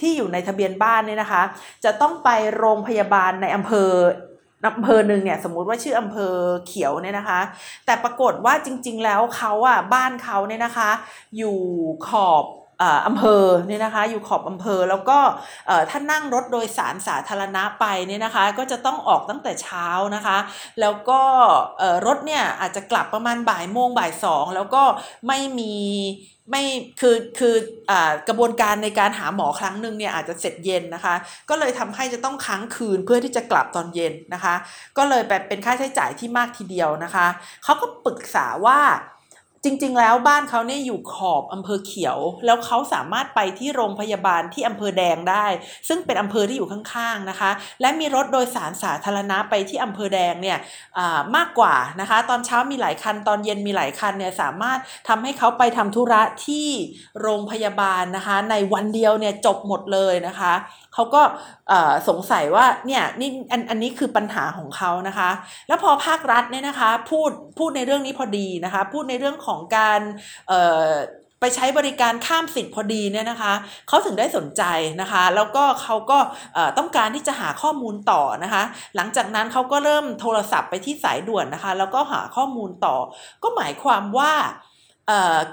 ที่อยู่ในทะเบียนบ้านเนี่ยนะคะ จะต้องไปโรงพยาบาลในอำเภอ อำเภอหนึ่งเนี่ยสมมุติว่าชื่ออำเภอเขียวเนี่ยนะคะ แต่ปรากฏว่าจริง ๆ แล้วเขาอะบ้านเขาเนี่ยนะคะ อยู่ขอบ อำเภอเนี่ยนะคะอยู่ขอบอำเภอแล้วก็ถ้านั่งรถโดยสารสาธารณะไปเนี่ยนะคะก็จะต้องออกตั้งแต่เช้านะคะ แล้วก็รถเนี่ยอาจจะกลับประมาณบ่ายโมงบ่ายสองแล้วก็ไม่มีไม่คือคืออกระบวนการในการหาหมอครั้งหนึ่งเนี่ยอาจจะเสร็จเย็นนะคะ ก็เลยทำให้จะต้องค้างคืนเพื่อที่จะกลับตอนเย็นนะคะ ก็เลยแบบเป็นค่าใช้จ่ายที่มากทีเดียวนะคะเขาก็ปรึกษาว่า จริง ๆ แล้วบ้านเขาเนี่ยอยู่ขอบอำเภอเขียว แล้วเขาสามารถไปที่โรงพยาบาลที่อำเภอแดงได้ ซึ่งเป็นอำเภอที่อยู่ข้างๆนะคะ และมีรถโดยสารสาธารณะไปที่อำเภอแดงเนี่ยมากกว่านะคะ ตอนเช้ามีหลายคันตอนเย็นมีหลายคันเนี่ยสามารถทำให้เขาไปทำธุระที่โรงพยาบาลนะคะ ในวันเดียวเนี่ยจบหมดเลยนะคะเขาก็สงสัยว่าเนี่ยนี่อันอันนี้คือปัญหาของเขานะคะ แล้วพอภาครัฐเนี่ยนะคะพูดพูดในเรื่องนี้พอดีนะคะ พูดในเรื่องของของการไปใช้บริการข้ามสิทธิ์พอดีเนี่ยนะคะเขาถึงได้สนใจนะคะ แล้วก็เขาก็ต้องการที่จะหาข้อมูลต่อนะคะ หลังจากนั้นเขาก็เริ่มโทรศัพท์ไปที่สายด่วนนะคะ แล้วก็หาข้อมูลต่อ ก็หมายความว่า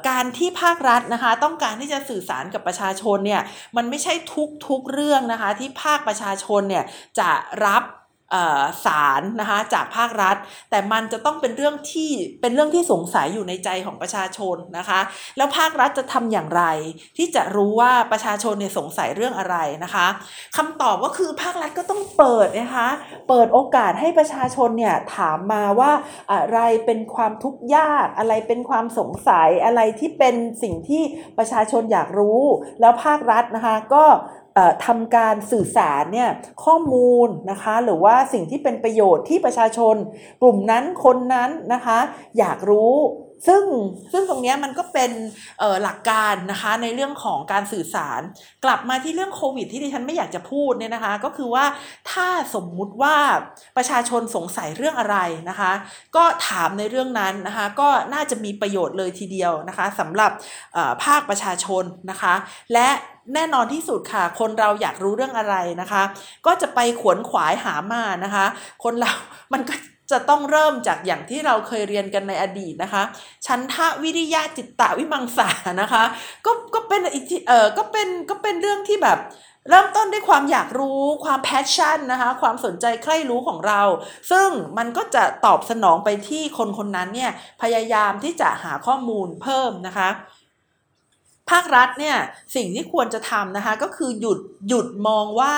การที่ภาครัฐนะคะ ต้องการที่จะสื่อสารกับประชาชนเนี่ยมันไม่ใช่ทุกทุกเรื่องนะคะ ที่ภาคประชาชนเนี่ยจะรับ สารนะคะจากภาครัฐ แต่มันจะต้องเป็นเรื่องที่เป็นเรื่องที่สงสัยอยู่ในใจของประชาชนนะคะ แล้วภาครัฐจะทำอย่างไร ที่จะรู้ว่าประชาชนเนี่ยสงสัยเรื่องอะไรนะคะคำตอบก็คือภาครัฐก็ต้องเปิดนะคะเปิดโอกาสให้ประชาชนเนี่ยถามมาว่าอะไรเป็นความทุกข์ยากอะไรเป็นความสงสัยอะไรที่เป็นสิ่งที่ประชาชนอยากรู้ แล้วภาครัฐนะคะก็ ทำการสื่อสารเนี่ยข้อมูลนะคะหรือว่าสิ่งที่เป็นประโยชน์ที่ประชาชน กลุ่มนั้นคนนั้นนะคะ อยากรู้ซึ่งซึ่งตรงนี้มันก็เป็นหลักการนะคะในเรื่องของการสื่อสาร กลับมาที่เรื่องโควิด ที่ดิฉันไม่อยากจะพูดเนี่ยนะคะ ก็คือว่าถ้าสมมุติว่าประชาชนสงสัยเรื่องอะไรนะคะ ก็ถามในเรื่องนั้นนะคะ ก็น่าจะมีประโยชน์เลยทีเดียวนะคะสำหรับภาคประชาชนนะคะ และ แน่นอนที่สุดค่ะ คนเราอยากรู้เรื่องอะไรนะคะ ก็จะไปขวนขวายหามานะคะ คนเรา มันก็จะต้องเริ่มจากอย่างที่เราเคยเรียนกันในอดีตนะคะ ฉันทะวิริยะจิตตะวิมังสานะคะ ก็ก็เป็นเออก็เป็นก็เป็นเรื่องที่แบบเริ่มต้นด้วยความอยากรู้ความ passion นะคะ ความสนใจใคร่รู้ของเรา ซึ่งมันก็จะตอบสนองไปที่คนคนนั้นเนี่ย พยายามที่จะหาข้อมูลเพิ่มนะคะ ภาครัฐเนี่ยสิ่งที่ควรจะทำนะคะก็คือหยุดหยุดมองว่า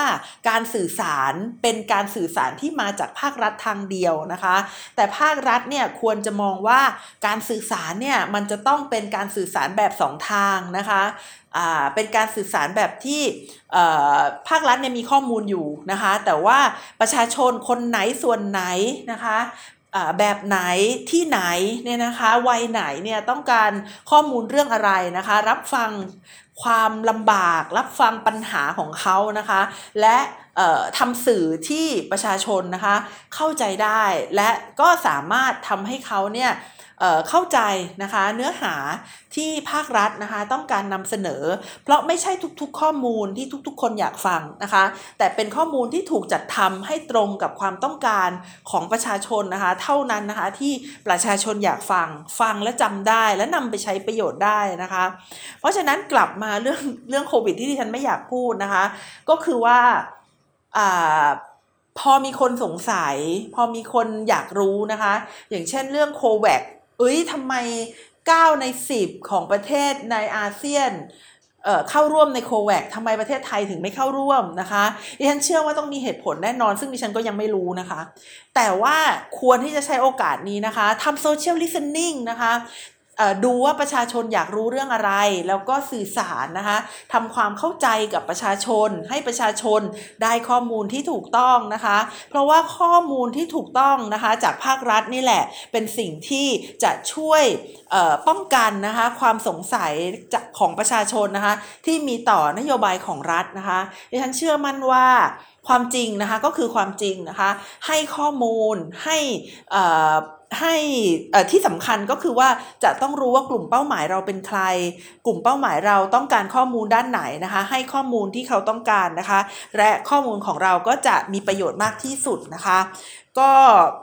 การสื่อสารเป็นการสื่อสารที่มาจากภาครัฐทางเดียวนะคะ แต่ภาครัฐเนี่ยควรจะมองว่าการสื่อสารเนี่ยมันจะต้องเป็นการสื่อสารแบบสองทางนะคะเป็นการสื่อสารแบบที่ภาครัฐเนี่ยมีข้อมูลอยู่นะคะ แต่ว่าประชาชนคนไหนส่วนไหนนะคะ แบบไหนที่ไหนเนี่ยนะคะวัยไหนเนี่ยต้องการข้อมูลเรื่องอะไรนะคะ รับฟังความลำบาก รับฟังปัญหาของเขานะคะ และทำสื่อที่ประชาชนนะคะ เข้าใจได้และก็สามารถทำให้เขาเนี่ย เข้าใจนะคะเนื้อหาที่ภาครัฐนะคะต้องการนำเสนอ เพราะไม่ใช่ทุกๆ ข้อมูลที่ทุกๆ คนอยากฟังนะคะ แต่เป็นข้อมูลที่ถูกจัดทำให้ตรงกับความต้องการของประชาชนนะคะ เท่านั้นนะคะที่ประชาชนอยากฟังฟังและจำได้และนำไปใช้ประโยชน์ได้นะคะ เพราะฉะนั้นกลับมาเรื่องเรื่องโควิดที่ที่ฉันไม่อยากพูดนะคะ ก็คือว่าอ่าพอมีคนสงสัย พอมีคนอยากรู้นะคะ อย่างเช่นเรื่องโควิด เอ้ยทำไม 9 ใน 10 ของประเทศในอาเซียนเเข้าร่วมในโควกทำไมประเทศไทยถึงไม่เข้าร่วมนะคะดิฉันเชื่อว่าต้องมีเหตุผลแน่นอน ซึ่งดิฉันก็ยังไม่รู้นะคะ แต่ว่าควรที่จะใช้โอกาสนี้นะคะทำ social listening นะคะ ดูว่าประชาชนอยากรู้เรื่องอะไร แล้วก็สื่อสารนะคะทำความเข้าใจกับประชาชน ให้ประชาชนได้ข้อมูลที่ถูกต้องนะคะ เพราะว่าข้อมูลที่ถูกต้องนะคะจากภาครัฐนี่แหละ เป็นสิ่งที่จะช่วยป้องกันนะคะความสงสัยของประชาชนนะคะที่มีต่อนโยบายของรัฐนะคะดิฉันเชื่อมั่นว่าความจริงนะคะก็คือความจริงนะคะให้ข้อมูลให้ ให้ที่สำคัญก็คือว่าจะต้องรู้ว่ากลุ่มเป้าหมายเราเป็นใคร กลุ่มเป้าหมายเราต้องการข้อมูลด้านไหนนะคะ ให้ข้อมูลที่เขาต้องการนะคะ และข้อมูลของเราก็จะมีประโยชน์มากที่สุดนะคะ ก็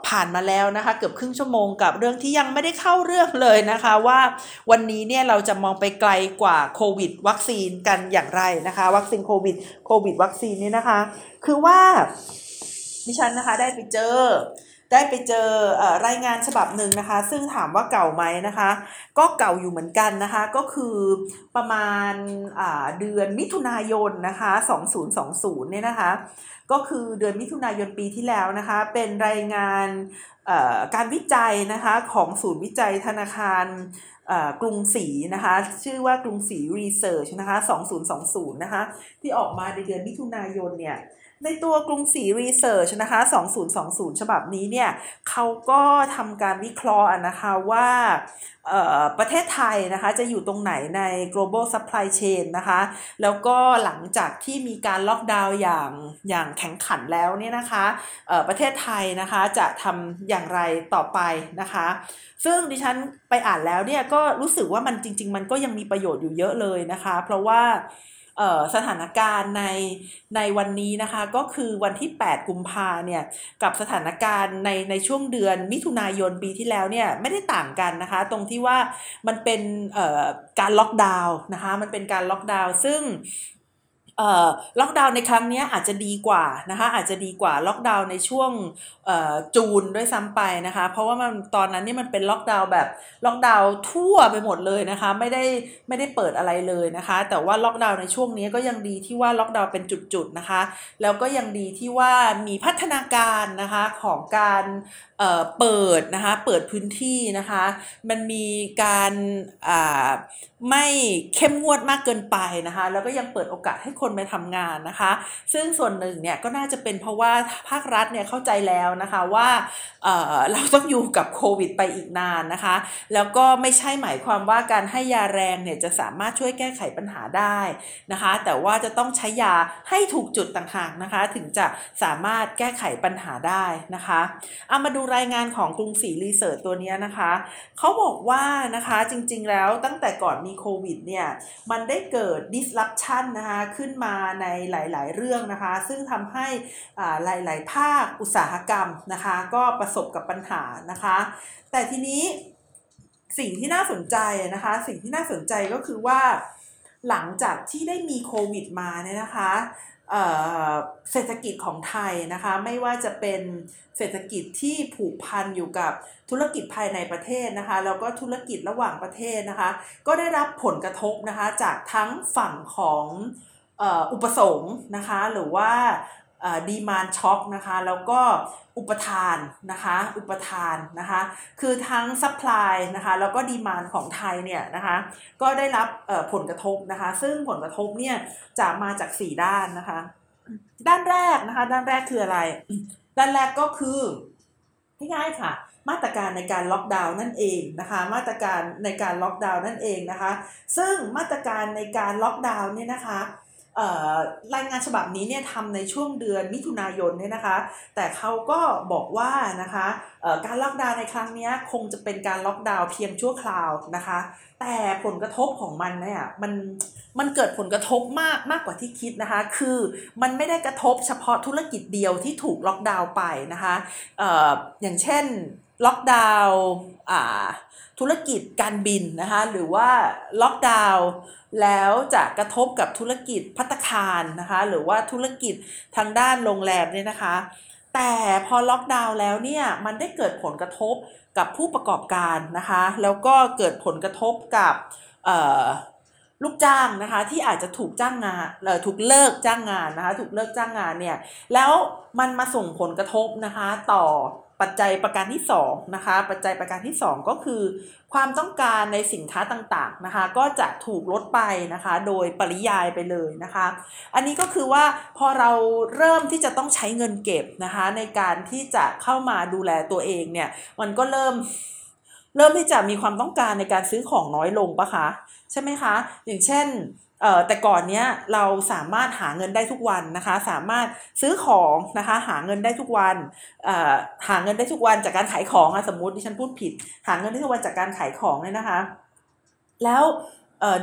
ผ่านมาแล้วนะคะ เกือบครึ่งชั่วโมงกับเรื่องที่ยังไม่ได้เข้าเรื่องเลยนะคะว่าวันนี้เนี่ยเราจะมองไปไกลกว่าโควิด วัคซีนกันอย่างไรนะคะ วัคซีนโควิดโควิดวัคซีนนี่นะคะ คือว่าดิฉันนะคะได้ไปเจอ ได้ไปเจอรายงานฉบับหนึ่งนะคะ ซึ่งถามว่าเก่าไหมนะคะ ก็เก่าอยู่เหมือนกันนะคะ ก็คือประมาณเดือนมิถุนายนนะคะ 2020 เนี่ยนะคะ ก็คือเดือนมิถุนายนปีที่แล้วนะคะ เป็นรายงานการวิจัยนะคะของศูนย์วิจัยธนาคารกรุงศรีนะคะ ชื่อว่ากรุงศรีรีเสิร์ชนะคะ 2020 นะคะ ที่ออกมาในเดือนมิถุนายนเนี่ย ในตัวกรุงศรีรีเสิร์ชนะคะ 2020 ฉบับนี้เนี่ยเขาก็ทำการวิเคราะห์นะคะว่าประเทศไทยนะคะจะอยู่ตรงไหนใน global supply chain นะคะ แล้วก็หลังจากที่มีการล็อกดาวน์อย่างอย่างแข็งขันแล้วเนี่ยนะคะประเทศไทยนะคะจะทำอย่างไรต่อไปนะคะ ซึ่งดิฉันไปอ่านแล้วเนี่ยก็รู้สึกว่ามันจริง ๆ มันก็ยังมีประโยชน์อยู่เยอะเลยนะคะ เพราะว่า สถานการณ์ในในวันนี้นะคะก็คือวันที่ 8 กุมภาเนี่ยกับสถานการณ์ในในช่วงเดือนมิถุนายนปีที่แล้วเนี่ยไม่ได้ต่างกันนะคะ ตรงที่ว่ามันเป็นการล็อกดาวน์นะคะมันเป็นการล็อกดาวน์ซึ่ง ล็อกดาวน์ในครั้งนี้อาจจะดีกว่านะคะอาจจะดีกว่าล็อกดาวน์ในช่วง June ด้วยซ้ำไปนะคะ เพราะว่ามันตอนนั้นนี่มันเป็นล็อกดาวน์แบบล็อกดาวน์ทั่วไปหมดเลยนะคะ ไม่ได้ไม่ได้เปิดอะไรเลยนะคะ แต่ว่าล็อกดาวน์ในช่วงนี้ก็ยังดีที่ว่าล็อกดาวน์เป็นจุดๆนะคะ แล้วก็ยังดีที่ว่ามีพัฒนาการนะคะของการเปิดนะคะเปิดพื้นที่นะคะ มันมีการ ไม่เข้มงวดมากเกินไปนะคะ แล้วก็ยังเปิดโอกาสให้คนไปทำงานนะคะ ซึ่งส่วนหนึ่งเนี่ยก็น่าจะเป็นเพราะว่าภาครัฐเนี่ยเข้าใจแล้วนะคะว่าเเราต้องอยู่กับโควิดไปอีกนานนะคะ แล้วก็ไม่ใช่หมายความว่าการให้ยาแรงเนี่ยจะสามารถช่วยแก้ไขปัญหาได้นะคะ แต่ว่าจะต้องใช้ยาให้ถูกจุดต่างหากนะคะ ถึงจะสามารถแก้ไขปัญหาได้นะคะเอามาดูรายงานของกรุงศรีรีเสิร์ชตัวนี้นะคะเขาบอกว่านะคะจริงๆแล้วตั้งแต่ก่อนมีีโควิดเนี่ยมันได้เกิด disruption นะคะขึ้นมาในหลาย ๆ เรื่องนะคะ ซึ่งทำให้หลาย ๆ ภาคอุตสาหกรรมนะคะ ก็ประสบกับปัญหานะคะ แต่ทีนี้สิ่งที่น่าสนใจนะคะ สิ่งที่น่าสนใจก็คือว่าหลังจากที่ได้มีโควิดมาเนี่ยนะคะ เศรษฐกิจของไทยนะคะไม่ว่าจะเป็นเศรษฐกิจที่ผูกพันอยู่กับธุรกิจภายในประเทศนะคะแล้วก็ธุรกิจระหว่างประเทศนะคะก็ได้รับผลกระทบนะคะจากทั้งฝั่งของอุปสงค์นะคะหรือว่า demand shock นะคะแล้วก็อุปทานนะคะอุปทานนะคะคือทั้ง supply นะคะแล้วก็ demand ของไทยเนี่ยนะคะก็ได้รับผลกระทบนะคะซึ่งผลกระทบเนี่ยจะมาจาก 4 ด้านนะคะด้านแรกนะคะด้านแรกคืออะไร ด้านแรกก็คือง่ายๆค่ะ มาตรการในการล็อกดาวน์นั่นเองนะคะมาตรการในการล็อกดาวน์นั่นเองนะคะซึ่งมาตรการในการล็อกดาวน์เนี่ยนะคะ รายงานฉบับนี้เนี่ยทำในช่วงเดือนมิถุนายนเนี่ยนะคะ แต่เขาก็บอกว่านะคะการล็อกดาวน์ในครั้งนี้คงจะเป็นการล็อกดาวน์เพียงชั่วคราวนะคะ แต่ผลกระทบของมันเนี่ยมันมันเกิดผลกระทบมากมากกว่าที่คิดนะคะ คือมันไม่ได้กระทบเฉพาะธุรกิจเดียวที่ถูกล็อกดาวน์ไปนะคะออย่างเช่นล็อกดาวน์ ธุรกิจการบินนะคะหรือว่าล็อกดาวน์แล้วจะกระทบกับธุรกิจพัตคารนะคะหรือว่าธุรกิจทางด้านโรงแรมเนี่ยนะคะ แต่พอล็อกดาวน์แล้วเนี่ยมันได้เกิดผลกระทบกับผู้ประกอบการนะคะแล้วก็เกิดผลกระทบกับลูกจ้างนะคะที่อาจจะถูกจ้างงานเออถูกเลิกจ้างงานนะคะถูกเลิกจ้างงานเนี่ยแล้วมันมาส่งผลกระทบนะคะต่อ ปัจจัยประการที่2นะคะปัจจัยประการที่ 2 ก็คือ ความต้องการในสินค้าต่างๆนะคะก็จะถูกลดไปนะคะโดยปริยายไปเลยนะคะ อันนี้ก็คือว่าพอเราเริ่มที่จะต้องใช้เงินเก็บนะคะในการที่จะเข้ามาดูแลตัวเองเนี่ยมันก็เริ่มเริ่มที่จะมีความต้องการในการซื้อของน้อยลงปะคะใช่ไหมคะ อย่างเช่น แต่ก่อนเนี้ยเราสามารถหาเงินได้ทุกวันนะคะ สามารถซื้อของนะคะหาเงินได้ทุกวันเอ่อหาเงินได้ทุกวันจากการขายของอะสมมติดิฉันพูดผิด หาเงินได้ทุกวันจากการขายของเนี่ยนะคะ แล้ว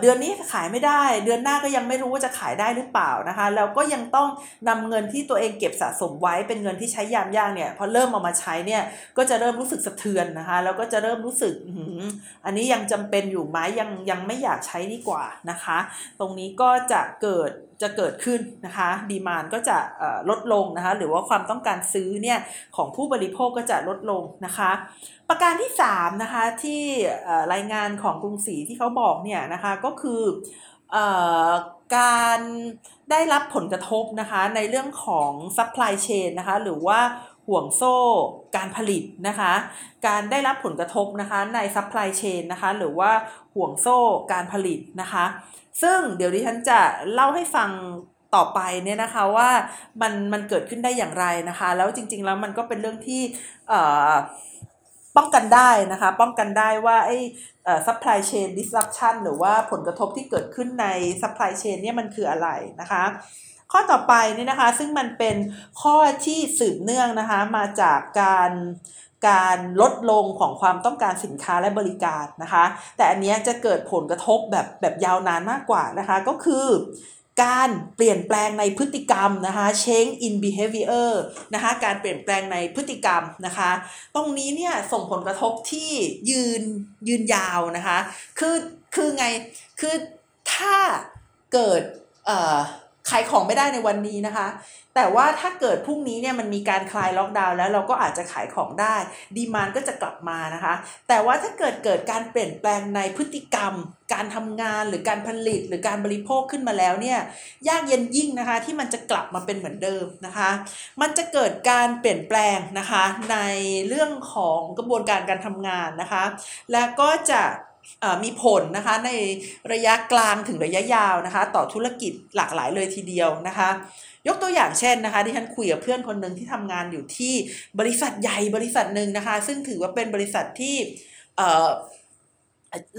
เดือนนี้ขายไม่ได้ เดือนหน้าก็ยังไม่รู้ว่าจะขายได้หรือเปล่านะคะ แล้วก็ยังต้องนำเงินที่ตัวเองเก็บสะสมไว้เป็นเงินที่ใช้ยามย่างเนี่ยพอเริ่มเอามาใช้เนี่ยก็จะเริ่มรู้สึกสะเทือนนะคะแล้วก็จะเริ่มรู้สึกอันนี้ยังจำเป็นอยู่ไหมยังยังไม่อยากใช้ดีกว่านะคะ ตรงนี้ก็จะเกิดจะเกิดขึ้นนะคะดีมานก็จะลดลงนะคะหรือว่าความต้องการซื้อเนี่ยของผู้บริโภคก็จะลดลงนะคะ ประการที่3นะคะที่รายงานของกรุงศรีที่เขาบอกเนี่ยนะคะก็คือการได้รับผลกระทบนะคะในเรื่องของsupply chain นะคะหรือว่าห่วงโซ่การผลิตนะคะการได้รับผลกระทบนะคะใน supply chain นะคะหรือว่าห่วงโซ่การผลิตนะคะซึ่งเดี๋ยวดิฉันจะเล่าให้ฟังต่อไปเนี่ยนะคะว่ามันมันเกิดขึ้นได้อย่างไรนะคะ แล้วจริงๆแล้วมันก็เป็นเรื่องที่ ป้องกันได้นะคะ ป้องกันได้ว่าไอ้ supply chain disruption หรือว่าผลกระทบที่เกิดขึ้นใน supply chain เนี่ยมันคืออะไรนะคะ ข้อต่อไปนี่นะคะซึ่งมันเป็นข้อที่สืบเนื่องนะคะมาจากการการลดลงของความต้องการสินค้าและบริการนะคะ แต่อันนี้จะเกิดผลกระทบแบบแบบยาวนานมากกว่านะคะ ก็คือ การเปลี่ยนแปลงในพฤติกรรมนะคะ change in behavior นะคะการเปลี่ยนแปลงในพฤติกรรมนะคะ ตรงนี้เนี่ยส่งผลกระทบที่ยืนยืนยาวนะคะคือคือไงคือถ้าเกิดขายของไม่ได้ในวันนี้นะคะ แต่ว่าถ้าเกิดพรุ่งนี้เนี่ยมันมีการคลายล็อกดาวน์แล้วเราก็อาจจะขายของได้ ดีมานก็จะกลับมานะคะ แต่ว่าถ้าเกิดเกิดการเปลี่ยนแปลงในพฤติกรรม การทำงานหรือการผลิตหรือการบริโภคขึ้นมาแล้วเนี่ยยากเย็นยิ่งนะคะที่มันจะกลับมาเป็นเหมือนเดิมนะคะ มันจะเกิดการเปลี่ยนแปลงนะคะในเรื่องของกระบวนการการทำงานนะคะ และก็จะมีผลนะคะในระยะกลางถึงระยะยาวนะคะ ต่อธุรกิจหลากหลายเลยทีเดียวนะคะ ยกตัวอย่างเช่นนะคะที่ฉันคุยกับเพื่อนคนหนึ่งที่ทำงานอยู่ที่บริษัทใหญ่บริษัทหนึ่งนะคะ ซึ่งถือว่าเป็นบริษัทที่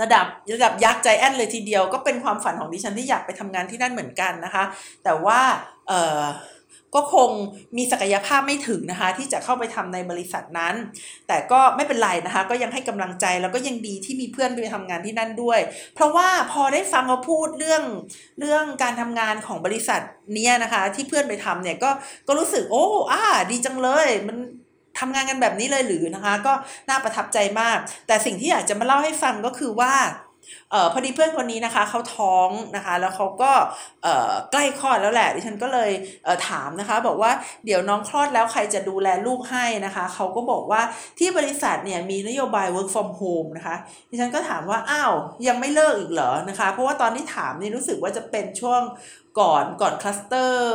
ระดับระดับยักษ์ใจแอนเลยทีเดียว ก็เป็นความฝันของดิฉันที่อยากไปทำงานที่นั่นเหมือนกันนะคะ แต่ว่า ก็คงมีศักยภาพไม่ถึงนะคะ ที่จะเข้าไปทำในบริษัทนั้น แต่ก็ไม่เป็นไรนะคะ ก็ยังให้กำลังใจแล้วก็ยังดีที่มีเพื่อนไปทำงานที่นั่นด้วย เพราะว่าพอได้ฟังเขาพูดเรื่องเรื่องการทำงานของบริษัทเนี้ยนะคะ ที่เพื่อนไปทำเนี่ยก็ก็รู้สึกโอ้อ่าดีจังเลยมันทำงานกันแบบนี้เลยหรือนะคะ ก็น่าประทับใจมาก แต่สิ่งที่อยากจะมาเล่าให้ฟังก็คือว่า เออพอดีเพื่อนคนนี้นะคะเขาท้องนะคะ แล้วเขาก็เออใกล้คลอดแล้วแหละดิฉันก็เลยเออถามนะคะ บอกว่าเดี๋ยวน้องคลอดแล้วใครจะดูแลลูกให้นะคะเขาก็บอกว่าที่บริษัทเนี่ยมีนโยบาย work from home นะคะ ดิฉันก็ถามว่าอ้าวยังไม่เลิกอีกเหรอนะคะ เพราะว่าตอนที่ถามนี่รู้สึกว่าจะเป็นช่วงก่อนก่อนคลัสเตอร์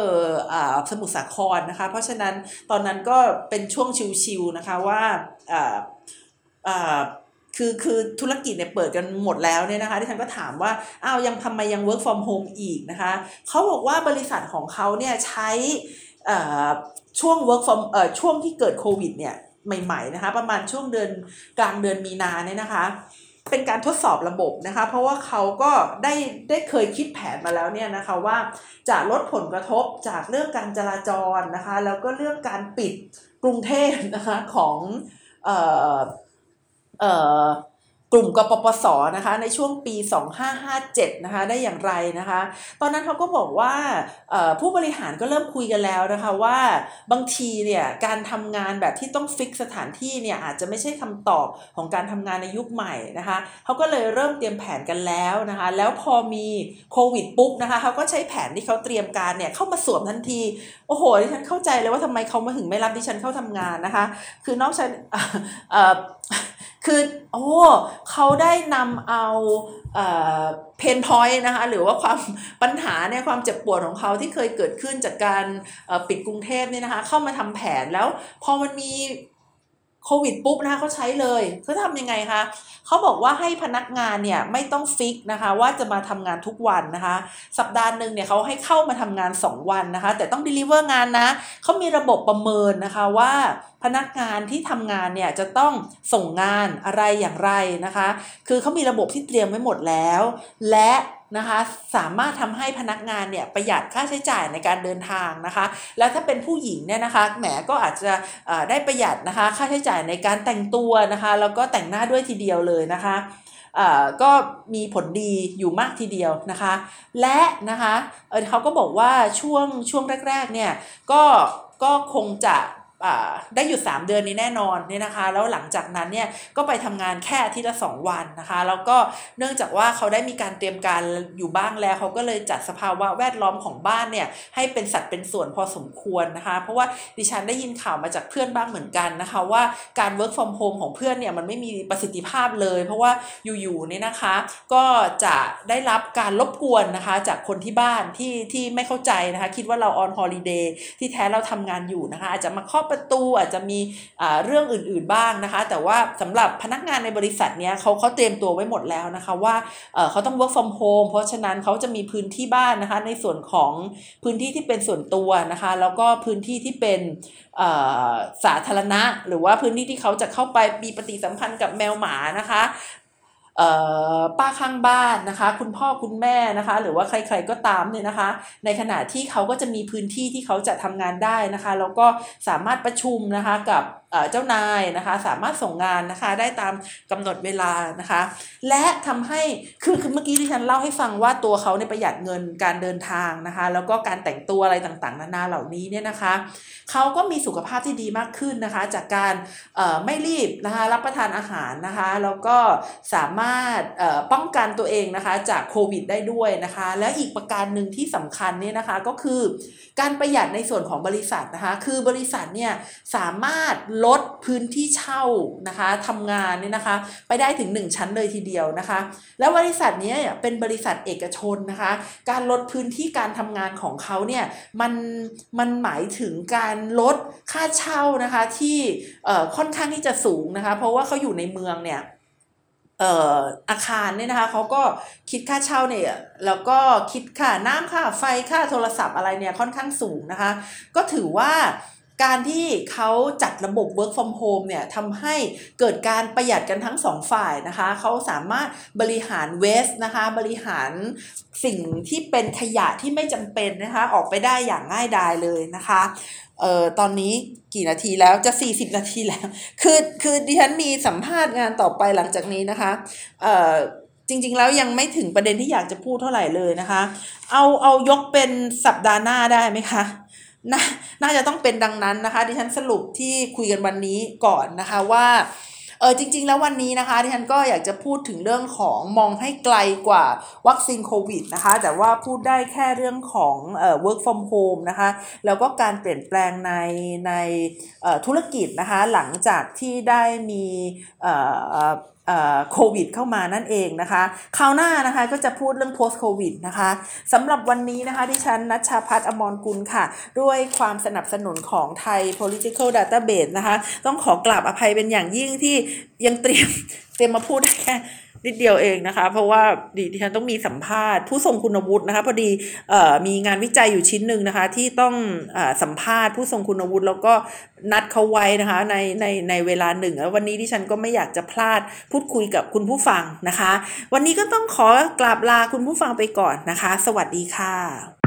สมุทรสาครนะคะ เพราะฉะนั้นตอนนั้นก็เป็นช่วงชิวๆนะคะว่า คือคือธุรกิจเนี่ยเปิดกันหมดแล้วเนี่ยนะคะที่ฉันก็ถามว่าอ้าวยังทำไมยัง work from home อีกนะคะเขาบอกว่าบริษัทของเขาเนี่ยใช้ช่วง work from ช่วงที่เกิดโควิดเนี่ยใหม่ๆนะคะประมาณช่วงเดือนกลางเดือนมีนาเนี่ยนะคะเป็นการทดสอบระบบนะคะเพราะว่าเขาก็ได้ได้เคยคิดแผนมาแล้วเนี่ยนะคะว่าจะลดผลกระทบจากเรื่องการจราจรนะคะแล้วก็เรื่องการปิดกรุงเทพนะคะของเอ่อ กลุ่มกปปสนะคะในช่วงปี 2557นะคะได้อย่างไรนะคะ ตอนนั้นเขาก็บอกว่าผู้บริหารก็เริ่มคุยกันแล้วนะคะว่าบางทีเนี่ยการทำงานแบบที่ต้องฟิกสถานที่เนี่ยอาจจะไม่ใช่คำตอบของการทำงานในยุคใหม่นะคะเขาก็เลยเริ่มเตรียมแผนกันแล้วนะคะแล้วพอมีโควิดปุ๊บนะคะเขาก็ใช้แผนที่เขาเตรียมการเนี่ยเข้ามาสวมทันทีโอ้โหดิฉันเข้าใจเลยว่าทำไมเขามาถึงไม่รับดิฉันเข้าทำงานนะคะคือนอกจาก คือโอ้เขาได้นำเอาเพนพอยต์นะคะหรือว่าความปัญหาเนี่ยความเจ็บปวดของเขาที่เคยเกิดขึ้นจากการปิดกรุงเทพเนี่ยนะคะเข้ามาทำแผนแล้วพอมันมี โควิดปุ๊บนะคะเขาใช้เลยเขาทำยังไงคะเขาบอกว่าให้พนักงานเนี่ยไม่ต้องฟิกนะคะว่าจะมาทำงานทุกวันนะคะ สัปดาห์หนึ่งเนี่ยเขาให้เข้ามาทำงาน 2 วันนะคะ แต่ต้อง deliver งานนะเขามีระบบประเมินนะคะว่าพนักงานที่ทำงานเนี่ยจะต้องส่งงานอะไรอย่างไรนะคะ คือเขามีระบบที่เตรียมไว้หมดแล้ว และ นะคะสามารถทำให้พนักงานเนี่ยประหยัดค่าใช้จ่ายในการเดินทางนะคะ แล้วถ้าเป็นผู้หญิงเนี่ยนะคะแหมก็อาจจะได้ประหยัดนะคะค่าใช้จ่ายในการแต่งตัวนะคะแล้วก็แต่งหน้าด้วยทีเดียวเลยนะคะก็มีผลดีอยู่มากทีเดียวนะคะ และนะคะเเขาก็บอกว่าช่วงช่วงแรกๆเนี่ยก็ก็คงจะ ได้หยุด 3 เดือนนี้แน่นอนเนี่ยนะคะ แล้วหลังจากนั้นเนี่ยก็ไปทำงานแค่อาทิตย์ละ 2 วันนะคะ แล้วก็เนื่องจากว่าเขาได้มีการเตรียมการอยู่บ้างแล้วเขาก็เลยจัดสภาวะแวดล้อมของบ้านเนี่ยให้เป็นสัดเป็นส่วนพอสมควรนะคะ เพราะว่าดิฉันได้ยินข่าวมาจากเพื่อนบ้างเหมือนกันนะคะ ว่าการ work from home ของเพื่อนเนี่ยมันไม่มีประสิทธิภาพเลย เพราะว่าอยู่ๆเนี่ยนะคะ ก็จะได้รับการรบกวนนะคะ จากคนที่บ้านที่ที่ไม่เข้าใจนะคะ คิดว่าเราออนฮอลิเดย์ที่แท้เราทำงานอยู่นะคะ อาจจะมาเคาะประตูอาจจะมีเรื่องอื่นๆบ้างนะคะ แต่ว่าสำหรับพนักงานในบริษัทเนี้ยเขาเขาเตรียมตัวไว้หมดแล้วนะคะว่าเขาต้อง work from home เพราะฉะนั้นเขาจะมีพื้นที่บ้านนะคะในส่วนของพื้นที่ที่เป็นส่วนตัวนะคะ แล้วก็พื้นที่ที่เป็นสาธารณะ หรือว่าพื้นที่ที่เขาจะเข้าไปมีปฏิสัมพันธ์กับแมวหมานะคะ ป้าข้างบ้านนะคะ คุณพ่อคุณแม่นะคะ หรือว่าใครๆก็ตามเนี่ยนะคะ ในขณะที่เขาก็จะมีพื้นที่ที่เขาจะทำงานได้นะคะ แล้วก็สามารถประชุมนะคะกับ เจ้านายนะคะสามารถส่งงานนะคะได้ตามกำหนดเวลานะคะ และทำให้คือคือเมื่อกี้ที่ฉันเล่าให้ฟังว่าตัวเขาในประหยัดเงินการเดินทางนะคะ แล้วก็การแต่งตัวอะไรต่างๆ นานาเหล่านี้เนี่ยนะคะเขาก็มีสุขภาพที่ดีมากขึ้นนะคะ จากการไม่รีบนะคะรับประทานอาหารนะคะแล้วก็สามารถป้องกันตัวเองนะคะจากโควิดได้ด้วยนะคะ แล้วอีกประการหนึ่งที่สำคัญเนี่ยนะคะก็คือ การประหยัดในส่วนของบริษัทนะคะ คือบริษัทเนี่ยสามารถลลดพื้นที่เช่านะคะทำงานเนี่ยนะคะ ไปได้ถึง 1 ชั้นเลยทีเดียวนะคะ แล้วบริษัทนี้เป็นบริษัทเอกชนนะคะ การลดพื้นที่การทำงานของเขาเนี่ยมันมันหมายถึงการลดค่าเช่านะคะที่ค่อนข้างที่จะสูงนะคะ เพราะว่าเขาอยู่ในเมืองเนี่ยอาคารเนี่ยนะคะเขาก็คิดค่าเช่าเนี่ยแล้วก็คิดค่าน้ำค่าไฟค่าโทรศัพท์อะไรเนี่ยค่อนข้างสูงนะคะ ก็ถือว่า การที่เขาจัดระบบ work from home เนี่ยทำให้เกิดการประหยัดกันทั้งสองฝ่ายนะคะ เขาสามารถบริหารเวสนะคะ บริหารสิ่งที่เป็นขยะที่ไม่จำเป็นนะคะ ออกไปได้อย่างง่ายดายเลยนะคะเอ่อตอนนี้กี่นาทีแล้วจะ 40 นาทีแล้ว คือคือดิฉันมีสัมภาษณ์งานต่อไปหลังจากนี้นะคะเอ่อจริง ๆ แล้วยังไม่ถึงประเด็นที่อยากจะพูดเท่าไหร่เลยนะคะ เอาเอายกเป็นสัปดาห์หน้าได้ไหมคะ นน่าจะต้องเป็นดังนั้นนะคะ ดิฉันสรุปที่คุยกันวันนี้ก่อนนะคะว่าเออจริง ๆ แล้ววันนี้นะคะดิฉันก็อยากจะพูดถึงเรื่องของมองให้ไกลกว่าวัคซีนโควิดนะคะ แต่ว่าพูดได้แค่เรื่องของเอ่อ work from home นะคะ แล้วก็การเปลี่ยนแปลงในในธุรกิจนะคะ หลังจากที่ได้มี โควิดเข้ามานั่นเองนะคะ คราวหน้านะคะก็จะพูดเรื่อง post covid นะคะสำหรับวันนี้นะคะที่ฉันนัชชาพัฒน์อมรกุลค่ะ ด้วยความสนับสนุนของไทย political database นะคะ ต้องขอกราบอภัยเป็นอย่างยิ่งที่ยังเตรียมเตรียมมาพูดได้แค่ นิดเดียวเองนะคะ เพราะว่าดิฉันต้องมีสัมภาษณ์ ผู้ทรงคุณวุฒินะคะพอดีมีงานวิจัยอยู่ชิ้นหนึ่งนะคะ ที่ต้องอสัมภาษณ์ผู้ทรงคุณวุฒิแล้วก็นัดเขาไว้นะคะในในในเวลาหนึ่งแล้ววันนี้ดิฉันก็ไม่อยากจะพลาดพูดคุยกับคุณผู้ฟังนะคะ วันนี้ก็ต้องขอกราบลาคุณผู้ฟังไปก่อนนะคะ สวัสดีค่ะ